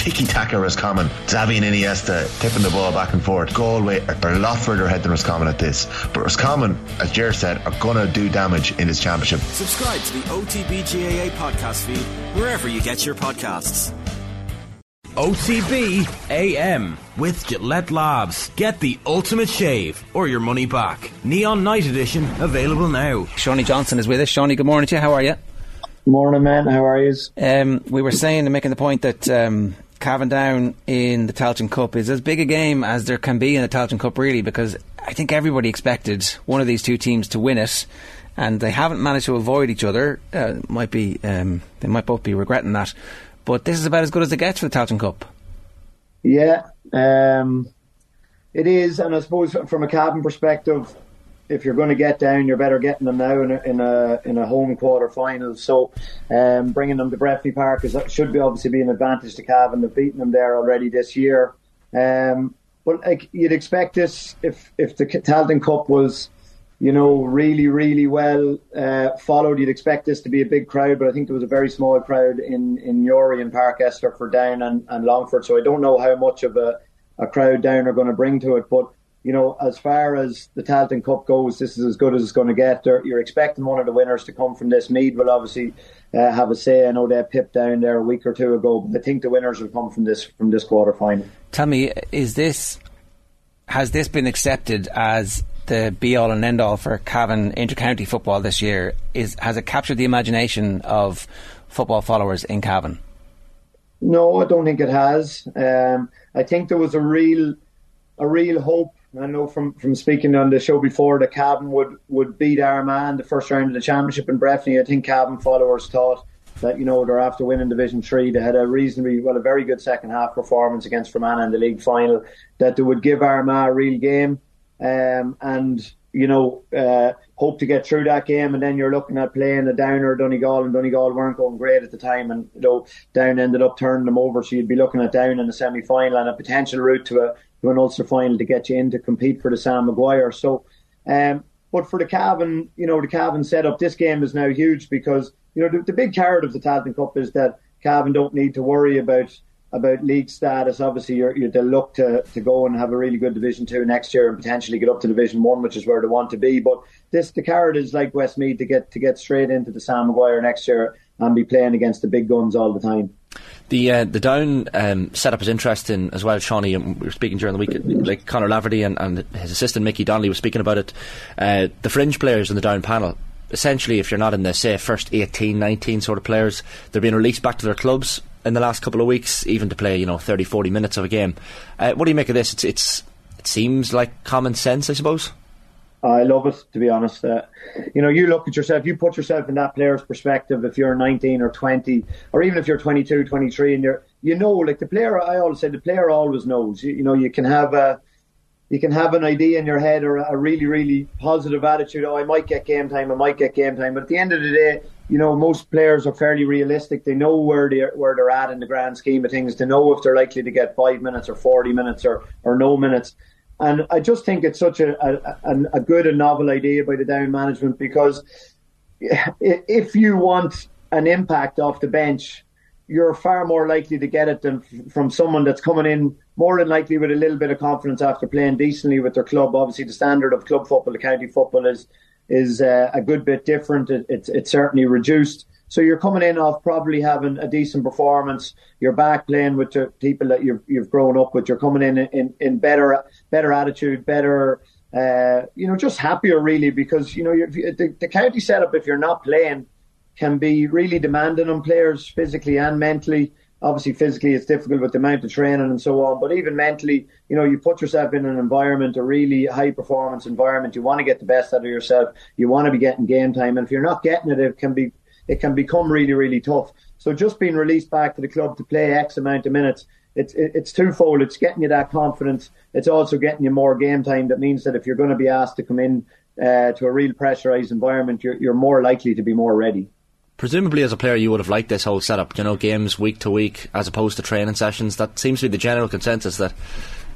tiki taka Roscommon. Xavi and Iniesta tipping the ball back and forth. Galway are a lot further ahead than Roscommon at this. But Roscommon, as Ger said, are going to do damage in this championship. Subscribe to the OTB GAA podcast feed wherever you get your podcasts. OTB AM with Gillette Labs. Get the ultimate shave or your money back. Neon Night Edition available now. Seánie Johnston is with us. Seánie, good morning to you. How are you? Morning, man. How are you? Um, we were saying and making the point that um, Cavan Down in the Tailteann Cup is as big a game as there can be in the Tailteann Cup, really, because I think everybody expected one of these two teams to win it, and they haven't managed to avoid each other. Uh, might be um, they might both be regretting that. But this is about as good as it gets for the Tailteann Cup. Yeah, um, it is, and I suppose from a Cavan perspective, if you're going to get down, you're better getting them now in a in a, in a home quarter final. So, um, bringing them to Breffni Park is should be obviously be an advantage to Cavan. They've beaten them there already this year. Um, but like you'd expect this if if the Tailteann Cup was you know, really, really well uh, followed. You'd expect this to be a big crowd, but I think there was a very small crowd in, in Newry and Páirc Esler for Down and, and Longford. So I don't know how much of a, a crowd Down are going to bring to it. But, you know, as far as the Tailteann Cup goes, this is as good as it's going to get. They're, you're expecting one of the winners to come from this. Meath will obviously uh, have a say. I know they pipped down there a week or two ago, but I think the winners will come from this from this quarter final. Tell me, is this has this been accepted as the be all and end all for Cavan intercounty football this year? Is has it captured the imagination of football followers in Cavan? No, I don't think it has. Um, I think there was a real, a real hope. I know from, from speaking on the show before that Cavan would, would beat Armagh in the first round of the championship in Breffni. I think Cavan followers thought that you know they're after winning Division Three. They had a reasonably well, a very good second half performance against Fermanagh in the league final. That they would give Armagh a real game um, and you know uh, hope to get through that game. And then you're looking at playing a Downer, Donegal, and Donegal weren't going great at the time, and you know Down ended up turning them over. So you'd be looking at Down in the semi final and a potential route to a to an Ulster final to get you in to compete for the Sam Maguire. So. Um, but for the Cavan, you know, the Cavan setup, this game is now huge because, you know, the, the big carrot of the Tailteann Cup is that Cavan don't need to worry about about league status. Obviously, you're, you're they'll look to, to go and have a really good Division Two next year and potentially get up to Division One, which is where they want to be. But this the carrot is like Westmeath to get to get straight into the Sam Maguire next year and be playing against the big guns all the time. The uh, the down um, setup is interesting as well, Seánie. And we were speaking during the week, like Conor Laverty and, and his assistant Mickey Donnelly was speaking about it. Uh, the fringe players in the down panel essentially, if you're not in the say first 18, 19 sort of players, they're being released back to their clubs in the last couple of weeks, even to play, you know, 30, 40 minutes of a game. Uh, what do you make of this? It's, it's, it seems like common sense, I suppose. I love it, to be honest. Uh, you know, you look at yourself, you put yourself in that player's perspective if you're 19 or 20, or even if you're 22, 23, and you're, you know, like the player, I always say the player always knows. You, you know, you can have a, you can have an idea in your head or a really, really positive attitude. Oh, I might get game time. I might get game time. But at the end of the day, you know, most players are fairly realistic. They know where they're where they're at in the grand scheme of things. They know if they're likely to get five minutes or forty minutes or or no minutes. And I just think it's such a a, a good and novel idea by the down management because if you want an impact off the bench, you're far more likely to get it than from someone that's coming in more than likely with a little bit of confidence after playing decently with their club. Obviously, the standard of club football, the county football, is is uh, a good bit different. It, it's it's certainly reduced. So you're coming in off probably having a decent performance. You're back playing with the people that you've you've grown up with. You're coming in in, in better better attitude, better. Uh, you know, just happier really because you know the, the county setup. If you're not playing, can be really demanding on players physically and mentally obviously physically it's difficult with the amount of training and so on, but even mentally, you know, you put yourself in an environment, a really high performance environment. You want to get the best out of yourself. You want to be getting game time, and if you're not getting it, it can be it can become really really tough. So just being released back to the club to play X amount of minutes. It's it's twofold. It's getting you that confidence. It's also getting you more game time. That means that if you're going to be asked to come in uh, to a real pressurized environment, you're, you're more likely to be more ready presumably as a player you would have liked this whole setup, you know, games week to week as opposed to training sessions. That seems to be the general consensus that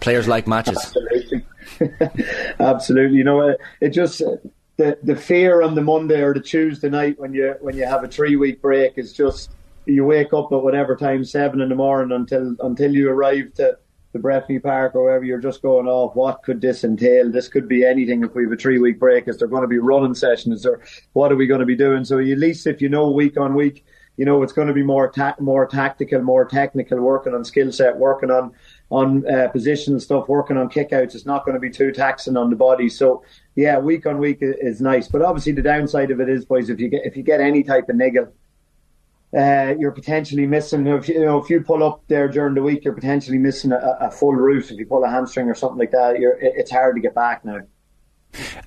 players like matches. Absolutely, absolutely. You know, uh, it just uh, the the fear on the Monday or the Tuesday night when you when you have a three week break is just you wake up at whatever time, seven in the morning, until until you arrive to the Breffni Park or wherever, you're just going, off, what could this entail? This could be anything if we have a three week break. Is there going to be running sessions? There, what are we going to be doing? So at least if you know week on week, you know it's going to be more ta- more tactical, more technical, working on skill set, working on on uh, position stuff, working on kickouts. It's not going to be too taxing on the body. So yeah, week on week is nice. But obviously the downside of it is, boys, if you get if you get any type of niggle uh, you're potentially missing. If you, you, know, if you pull up there during the week, you're potentially missing a, a full root. If you pull a hamstring or something like that, it's hard to get back now.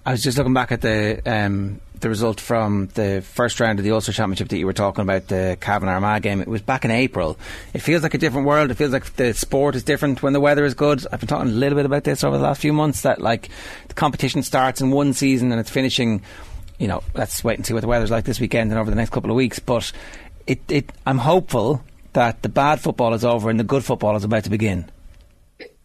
I was just looking back at the um, the result from the first round of the Ulster Championship that you were talking about, the Cavan Armagh game. It was back in April. It feels like a different world. It feels like the sport is different when the weather is good. I've been talking a little bit about this over the last few months. That like the competition starts in one season and it's finishing. You know, let's wait and see what the weather's like this weekend and over the next couple of weeks. But it, it, I'm hopeful that the bad football is over and the good football is about to begin.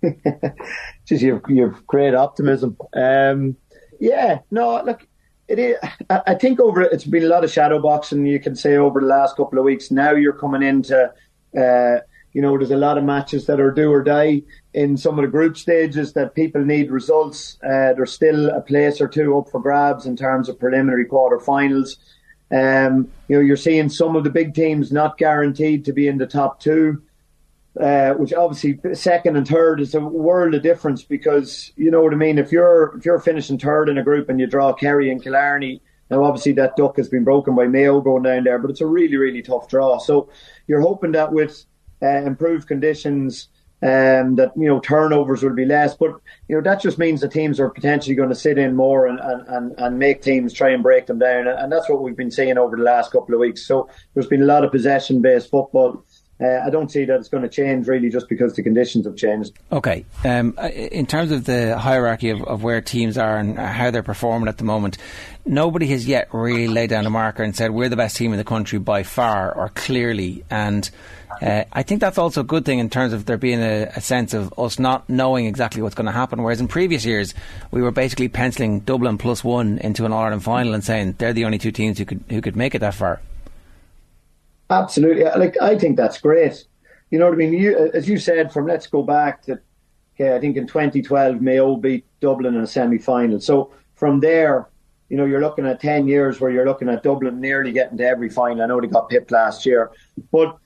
Just you have great optimism. Um, yeah, no, look, it is. I think over it's been a lot of shadow boxing. You can say over the last couple of weeks. Now you're coming into, uh, you know, there's a lot of matches that are do or die in some of the group stages that people need results. Uh, there's still a place or two up for grabs in terms of preliminary quarter-finals. Um, you know, you're seeing some of the big teams not guaranteed to be in the top two, uh, which obviously second and third is a world of difference because you know what I mean. If you're if you're finishing third in a group and you draw Kerry and Killarney, now obviously that duck has been broken by Mayo going down there, but it's a really really tough draw. So you're hoping that with uh, improved conditions um, that you know turnovers will be less. But you know that just means the teams are potentially going to sit in more and, and, and, make teams try and break them down, and that's what we've been seeing over the last couple of weeks. So there's been a lot of possession based football. Uh, I don't see that it's going to change really just because the conditions have changed. Okay. Um, in terms of the hierarchy of, of where teams are and how they're performing at the moment, nobody has yet really laid down a marker and said we're the best team in the country by far or clearly. And uh, I think that's also a good thing in terms of there being a, a sense of us not knowing exactly what's going to happen. Whereas in previous years, we were basically penciling Dublin plus one into an All Ireland final and saying they're the only two teams who could who could make it that far. Absolutely, like I think that's great. You know what I mean? You, as you said, from let's go back to, okay, I think in 2012 Mayo beat Dublin in a semi final. So from there, you know, you're looking at 10 years where you're looking at Dublin nearly getting to every final. I know they got pipped last year, but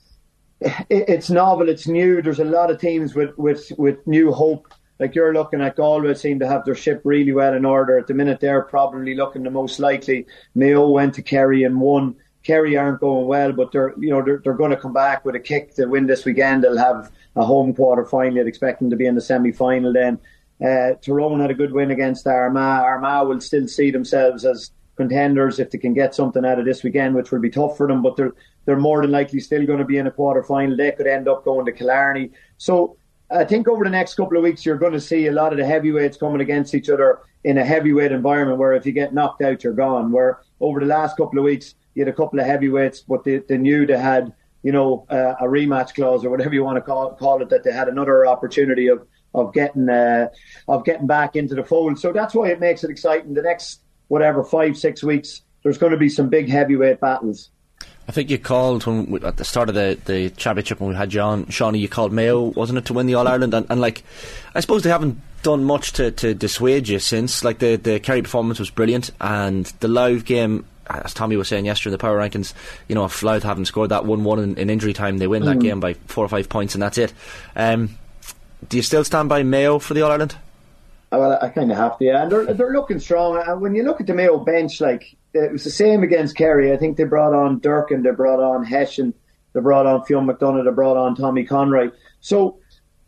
it's novel, it's new. There's a lot of teams with, with, with new hope. Like you're looking at Galway seem to have their ship really well in order. At the minute, they're probably looking the most likely. Mayo went to Kerry and won. Kerry aren't going well, but they're you know they're, they're going to come back with a kick to win this weekend. They'll have a home quarter final. I'd expect them to be in the semi final then. Uh, Tyrone had a good win against Armagh. Armagh will still see themselves as contenders if they can get something out of this weekend, which will be tough for them. But they're they're more than likely still going to be in a quarter final. They could end up going to Killarney. So I think over the next couple of weeks you're going to see a lot of the heavyweights coming against each other in a heavyweight environment where if you get knocked out you're gone. Where over the last couple of weeks you had a couple of heavyweights, but they, they knew they had you know uh, a rematch clause or whatever you want to call, call it that they had another opportunity of of getting uh, of getting back into the fold. So that's why it makes it exciting. The next whatever five six weeks, there's going to be some big heavyweight battles. I think you called when we, at the start of the, the championship when we had John Seánie. You called Mayo, wasn't it, to win the All Ireland? And, and like, I suppose they haven't done much to, to dissuade you since. Like the the Kerry performance was brilliant, and the live game. As Tommy was saying yesterday in the power rankings, you know, if Louth haven't scored that 1 1 in, in, injury time, they win mm. that game by four or five points, and that's it. Um, do you still stand by Mayo for the All Ireland? Uh, well, I kind of have to, yeah. And they're, they're looking strong. And when you look at the Mayo bench, like, it was the same against Kerry. I think they brought on Durcan, they brought on Hession, they brought on Fionn McDonagh, they brought on Tommy Conroy. So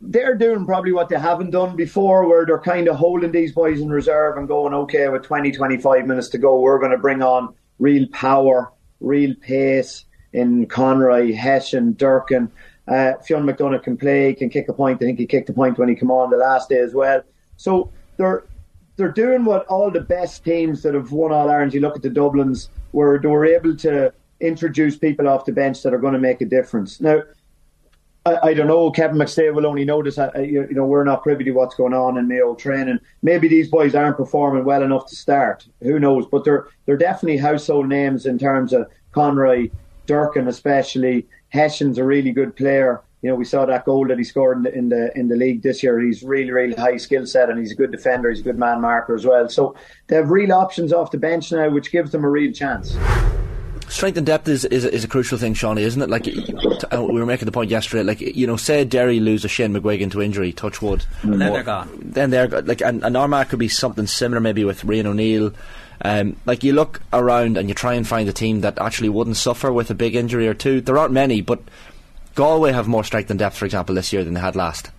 they're doing probably what they haven't done before, where they're kind of holding these boys in reserve and going, okay, with 20, 25 minutes to go, we're going to bring on real power, real pace in Conroy, Hession, Durcan. Uh, Fionn McDonagh can play, can kick a point. I think he kicked a point when he came on the last day as well. So they're they're doing what all the best teams that have won All Ireland. You look at the Dublins, where they were able to introduce people off the bench that are going to make a difference. Now, I, I don't know. Kevin McStay will only notice. Uh, you, you know, we're not privy to what's going on in Mayo training. Maybe these boys aren't performing well enough to start. Who knows? But they're they're definitely household names in terms of Conroy, Durcan, especially Hession's a really good player. You know, we saw that goal that he scored in the in the, in the league this year. He's really, really high skill set, and he's a good defender. He's a good man marker as well. So they have real options off the bench now, which gives them a real chance. Strength and depth is, is, is a crucial thing, Seánie, isn't it? Like uh, we were making the point yesterday. Like you know, say Derry lose a Shane McGuigan to injury, touch wood, and then they're gone. Then they're like, and, and Armagh could be something similar, maybe with Rian O'Neill. Um, like you look around and you try and find a team that actually wouldn't suffer with a big injury or two. There aren't many, but Galway have more strength and depth, for example, this year than they had last.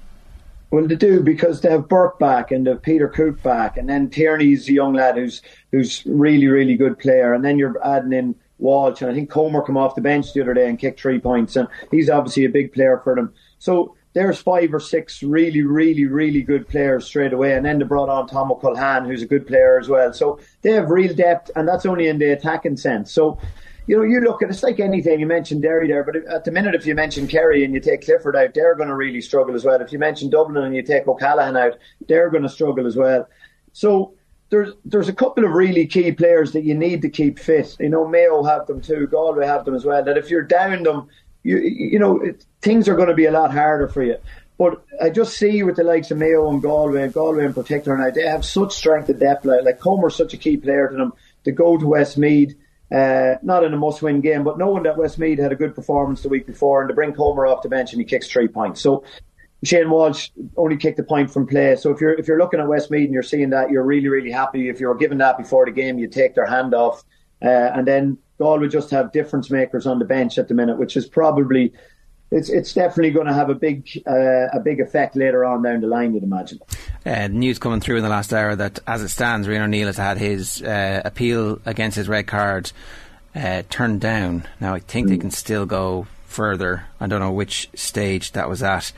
Well, they do because they have Burke back and they have Peter Cooke back, and then Tierney's a young lad who's who's really really good player, and then you're adding in Walsh, and I think Comer come off the bench the other day and kicked three points, and he's obviously a big player for them. So there's five or six really, really, really good players straight away. And then they brought on Tomo Culhane, who's a good player as well. So they have real depth, and that's only in the attacking sense. So, you know, you look at it's like anything. You mentioned Derry there, but at the minute, if you mention Kerry and you take Clifford out, they're going to really struggle as well. If you mention Dublin and you take O'Callaghan out, they're going to struggle as well. So there's there's a couple of really key players that you need to keep fit. You know, Mayo have them too, Galway have them as well. That if you're down them, you you know it, things are going to be a lot harder for you. But I just see with the likes of Mayo and Galway, and Galway in particular now, they have such strength and depth. Like, like Comer's such a key player to them to go to Westmeath, uh, not in a must-win game, but knowing that Westmeath had a good performance the week before, and to bring Comer off the bench and he kicks three points. So Shane Walsh only kicked a point from play. So if you're if you're looking at Westmeath and you're seeing that, you're really really happy. If you're given that before the game, you take their hand off, uh, and then Galway just have difference makers on the bench at the minute, which is probably it's it's definitely going to have a big uh, a big effect later on down the line. You'd imagine. Uh, news coming through in the last hour that, as it stands, Rian O'Neill has had his uh, appeal against his red card uh, turned down. Now I think mm. they can still go further. I don't know which stage that was at,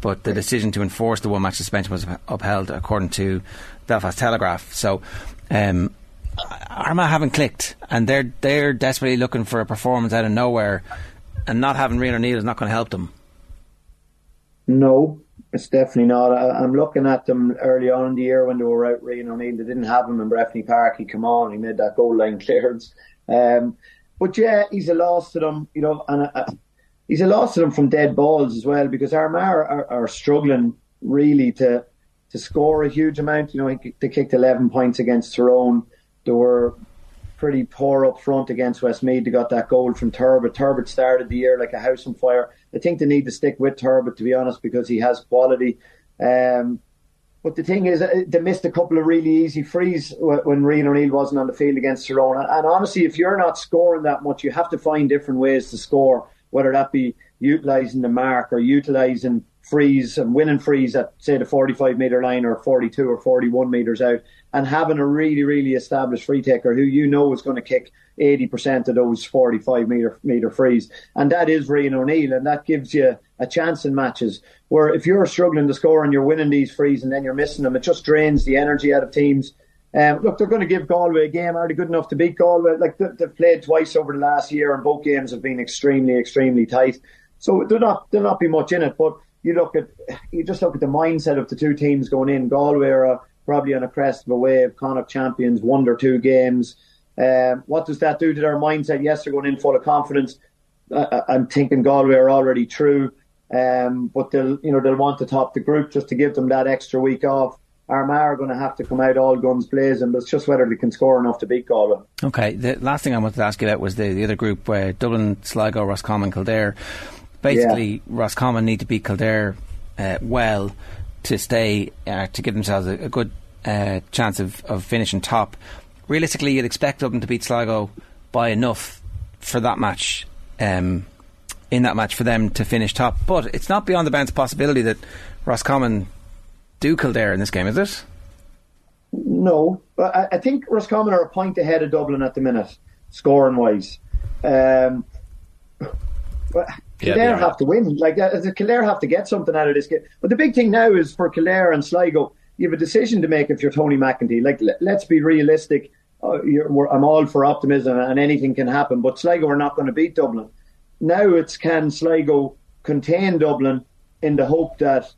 but the decision to enforce the one match suspension was upheld according to Belfast Telegraph. So. Um, Armagh haven't clicked, and they're they're desperately looking for a performance out of nowhere and not having Rian O'Neill is not going to help them. No, it's definitely not. I, am looking at them early on in the year when they were out Rian O'Neill. They didn't have him in Breffni Park. He come on, he made that goal line clearance. Um, but yeah, he's a loss to them, you know, and uh, he's a loss to them from dead balls as well because Armagh are, are, are struggling really to to score a huge amount. You know, he, they kicked 11 points against Tyrone. They were pretty poor up front against Westmeath. They got that goal from Turbitt. Turbitt started the year like a house on fire. I think they need to stick with Turbitt, to be honest, because he has quality. Um, but the thing is, uh, they missed a couple of really easy frees when Rian O'Neill wasn't on the field against Tyrone. And honestly, if you're not scoring that much, you have to find different ways to score, whether that be utilising the mark or utilising frees and win and frees at say the 45 metre line or 42 or 41 metres out and having a really really established free taker who you know is going to kick 80% of those 45 metre metre frees and that is Rian O'Neill and that gives you a chance in matches where if you're struggling to score and you're winning these frees and then you're missing them it just drains the energy out of teams um, look, they're going to give Galway a game. Are they good enough to beat Galway? Like they've played twice over the last year, and both games have been extremely, extremely tight. So they're not there'll not be much in it. But you look at you just look at the mindset of the two teams going in. Galway are probably on a crest of a wave, Connacht champions, one or two games. Um, what does that do to their mindset? Yes, they're going in full of confidence. I, am thinking Galway are already true, um, but they'll you know they'll want to top the group just to give them that extra week off. Armagh are going to have to come out all guns blazing, but it's just whether they can score enough to beat Galway. Okay, the last thing I wanted to ask you about was the, the other group, uh, Dublin, Sligo, Roscommon, Kildare basically yeah. Roscommon need to beat Kildare uh, well to stay uh, to give themselves a, a good uh, chance of, of finishing top. Realistically, you'd expect Dublin to beat Sligo by enough for that match. Um, in that match for them to finish top, but it's not beyond the bounds possibility that Roscommon do Kildare in this game, is it? No, I, I think Roscommon are a point ahead of Dublin at the minute, scoring wise. Um, but Kildare yeah, have to win. Like uh, Kildare have to get something out of this game. But the big thing now is for Kildare and Sligo, you have a decision to make if you're Tony McEntee. Like let's be realistic. Uh, I'm all for optimism and anything can happen. But Sligo are not going to beat Dublin. Now it's can Sligo contain Dublin in the hope that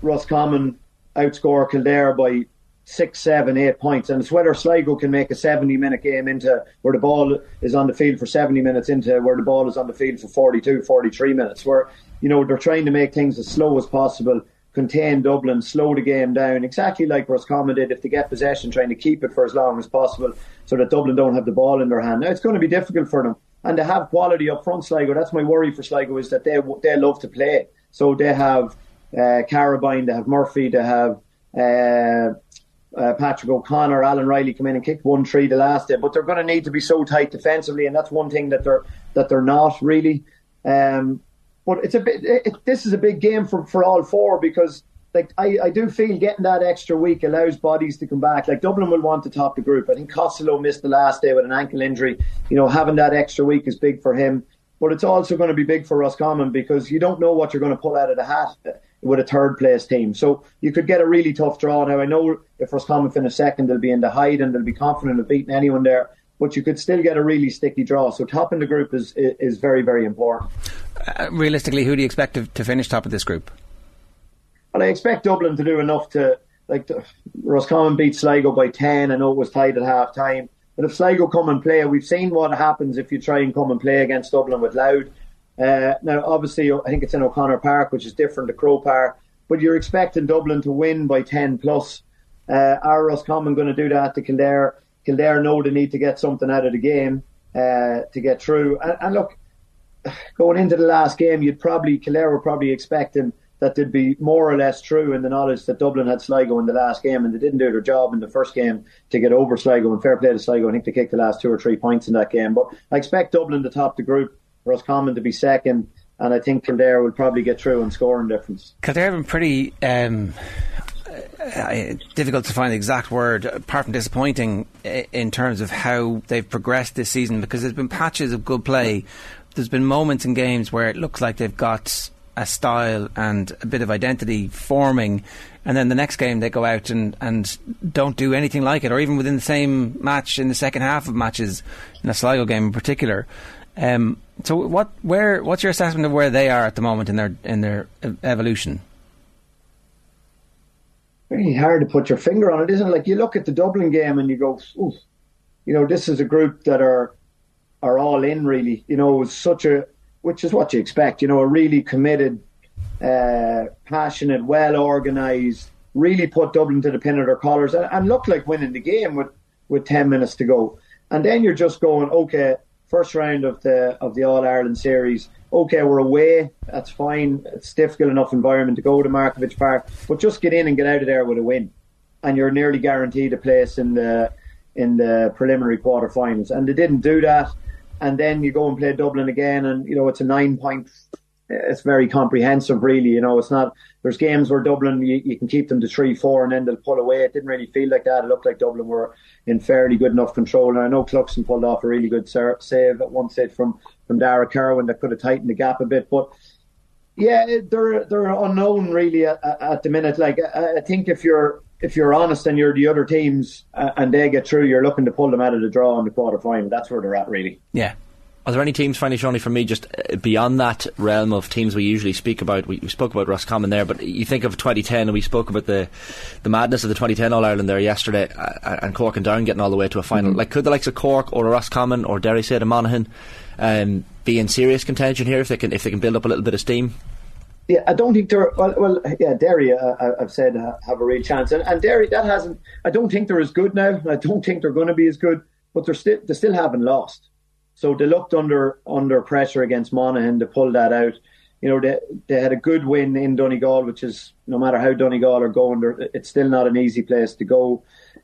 Roscommon outscore Kildare by six, seven, eight points. And it's whether Sligo can make a 70 minute game into where the ball is on the field for 70 minutes into where the ball is on the field for 42, 43 minutes, where, you know, they're trying to make things as slow as possible, contain Dublin, slow the game down, exactly like Roscommon did if they get possession, trying to keep it for as long as possible so that Dublin don't have the ball in their hand. Now, it's going to be difficult for them. And to have quality up front, Sligo. That's my worry for Sligo is that they they love to play. So they have uh, Carrabine, they have Murphy, they have uh, uh, Patrick O'Connor, Alan Riley come in and kicked one three the last day, but they're going to need to be so tight defensively, and that's one thing that they're that they're not really. Um, but it's a bit. It, this is a big game for, for all four because like I, I do feel getting that extra week allows bodies to come back. Like Dublin will want to top the group. I think Costello missed the last day with an ankle injury. You know, having that extra week is big for him. But it's also going to be big for Roscommon because you don't know what you're going to pull out of the hat with a third place team. So you could get a really tough draw. Now I know if Roscommon finish second, they'll be in the hide and they'll be confident of beating anyone there. But you could still get a really sticky draw. So top in the group is is very very important. Uh, realistically, who do you expect to, to, finish top of this group? Well, I expect Dublin to do enough to like to, Roscommon beat Sligo by ten. I know it was tied at half time. But if Sligo come and play, we've seen what happens if you try and come and play against Dublin with Louth. Uh, now, obviously, I think it's in O'Connor Park, which is different to Croke Park, but you're expecting Dublin to win by 10 plus. Uh, are Roscommon going to do that to Kildare? Kildare know they need to get something out of the game uh, to get through. And, and, look, going into the last game, you'd probably Kildare were probably expecting that they'd be more or less true in the knowledge that Dublin had Sligo in the last game, and they didn't do their job in the first game to get over Sligo. And fair play to Sligo, I think they kicked the last two or three points in that game. But I expect Dublin to top the group. Roscommon to be second, and I think Kildare will probably get through and scoring difference. Kildare have been pretty um, uh, difficult to find the exact word, apart from disappointing in terms of how they've progressed this season. Because there's been patches of good play. There's been moments in games where it looks like they've got a style and a bit of identity forming, and then the next game they go out and, and don't do anything like it, or even within the same match in the second half of matches, in a Sligo game in particular. Um, so, what, where, what's your assessment of where they are at the moment in their in their evolution? Very hard to put your finger on it, isn't it? Like you look at the Dublin game and you go, you know, this is a group that are are all in really. You know, such a which is what you expect. You know, a really committed, uh, passionate, well organised, really put Dublin to the pin of their collars and, and looked like winning the game with with ten minutes to go. And then you're just going, okay, first round of the of the All Ireland series. Okay, we're away. That's fine. It's difficult enough environment to go to Markievicz Park, but just get in and get out of there with a win, and you're nearly guaranteed a place in the in the preliminary quarterfinals. And they didn't do that. And then you go and play Dublin again, and you know it's a nine point it's very comprehensive, really. You know, it's not. There's games where Dublin you, you, can keep them to three, four, and then they'll pull away. It didn't really feel like that. It looked like Dublin were in fairly good enough control. And I know Cluxton pulled off a really good save at one stage from from Darragh Kirwan that could have tightened the gap a bit, but. Yeah, they're they're unknown really at, at the minute. Like I, I think if you're if you're honest and you're the other teams uh, and they get through, you're looking to pull them out of the draw in the quarter final. That's where they're at, really. Yeah, are there any teams, finally, Seánie, for me, just uh, beyond that realm of teams we usually speak about? We, we, spoke about Roscommon there, but you think of 2010, and we spoke about the the madness of the 2010 All Ireland there yesterday, uh, and Cork and Down getting all the way to a final. Mm-hmm. Like, could the likes of Cork or Roscommon or Derry say, to Monaghan um, be in serious contention here if they can if they can build up a little bit of steam? Yeah, I don't think they're well. well yeah, Derry, uh, I've said uh, have a real chance, and, and Derry that hasn't. I don't think they're as good now. I don't think they're going to be as good, but they're still they still haven't lost. So they looked under under pressure against Monaghan to pull that out. You know, they they had a good win in Donegal, which is no matter how Donegal are going, it's still not an easy place to go.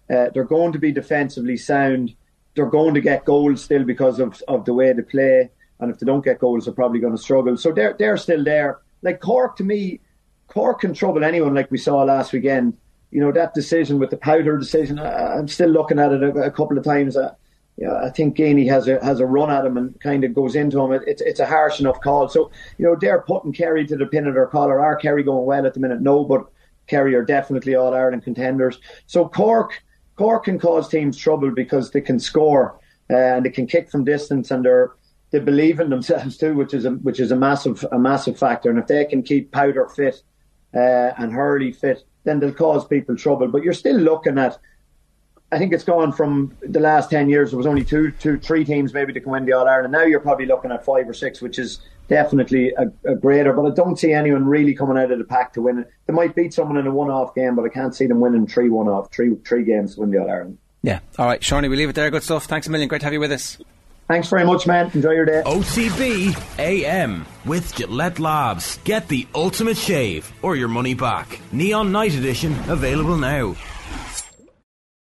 Uh, they're going to be defensively sound. They're going to get goals still because of, of the way they play, and if they don't get goals, they're probably going to struggle. So they're they're still there. Like Cork, to me, Cork can trouble anyone, like we saw last weekend. You know that decision with the Powter decision. I, am still looking at it a, a couple of times. Uh, yeah, I think Geaney has a has a run at him and kind of goes into him. It, it's it's a harsh enough call. So you know they're putting Kerry to the pin of their collar. Are Kerry going well at the minute? No, but Kerry are definitely all Ireland contenders. So Cork Cork can cause teams trouble because they can score uh, and they can kick from distance and they're they believe in themselves too, which is a which is a massive a massive factor. And if they can keep Powter fit uh, and Hurley fit, then they'll cause people trouble. But you're still looking at. I think it's gone from the last ten years. There was only two, two, three teams maybe to can win the All Ireland. Now you're probably looking at five or six, which is definitely a, a, greater. But I don't see anyone really coming out of the pack to win it. They might beat someone in a one-off game, but I can't see them winning three one-off, three three games to win the All Ireland. Yeah. All right, Seánie, we leave it there. Good stuff. Thanks a million. Great to have you with us. Thanks very much, man. Enjoy your day. OTB AM with Gillette Labs. Get the ultimate shave or your money back. Neon Night Edition available now.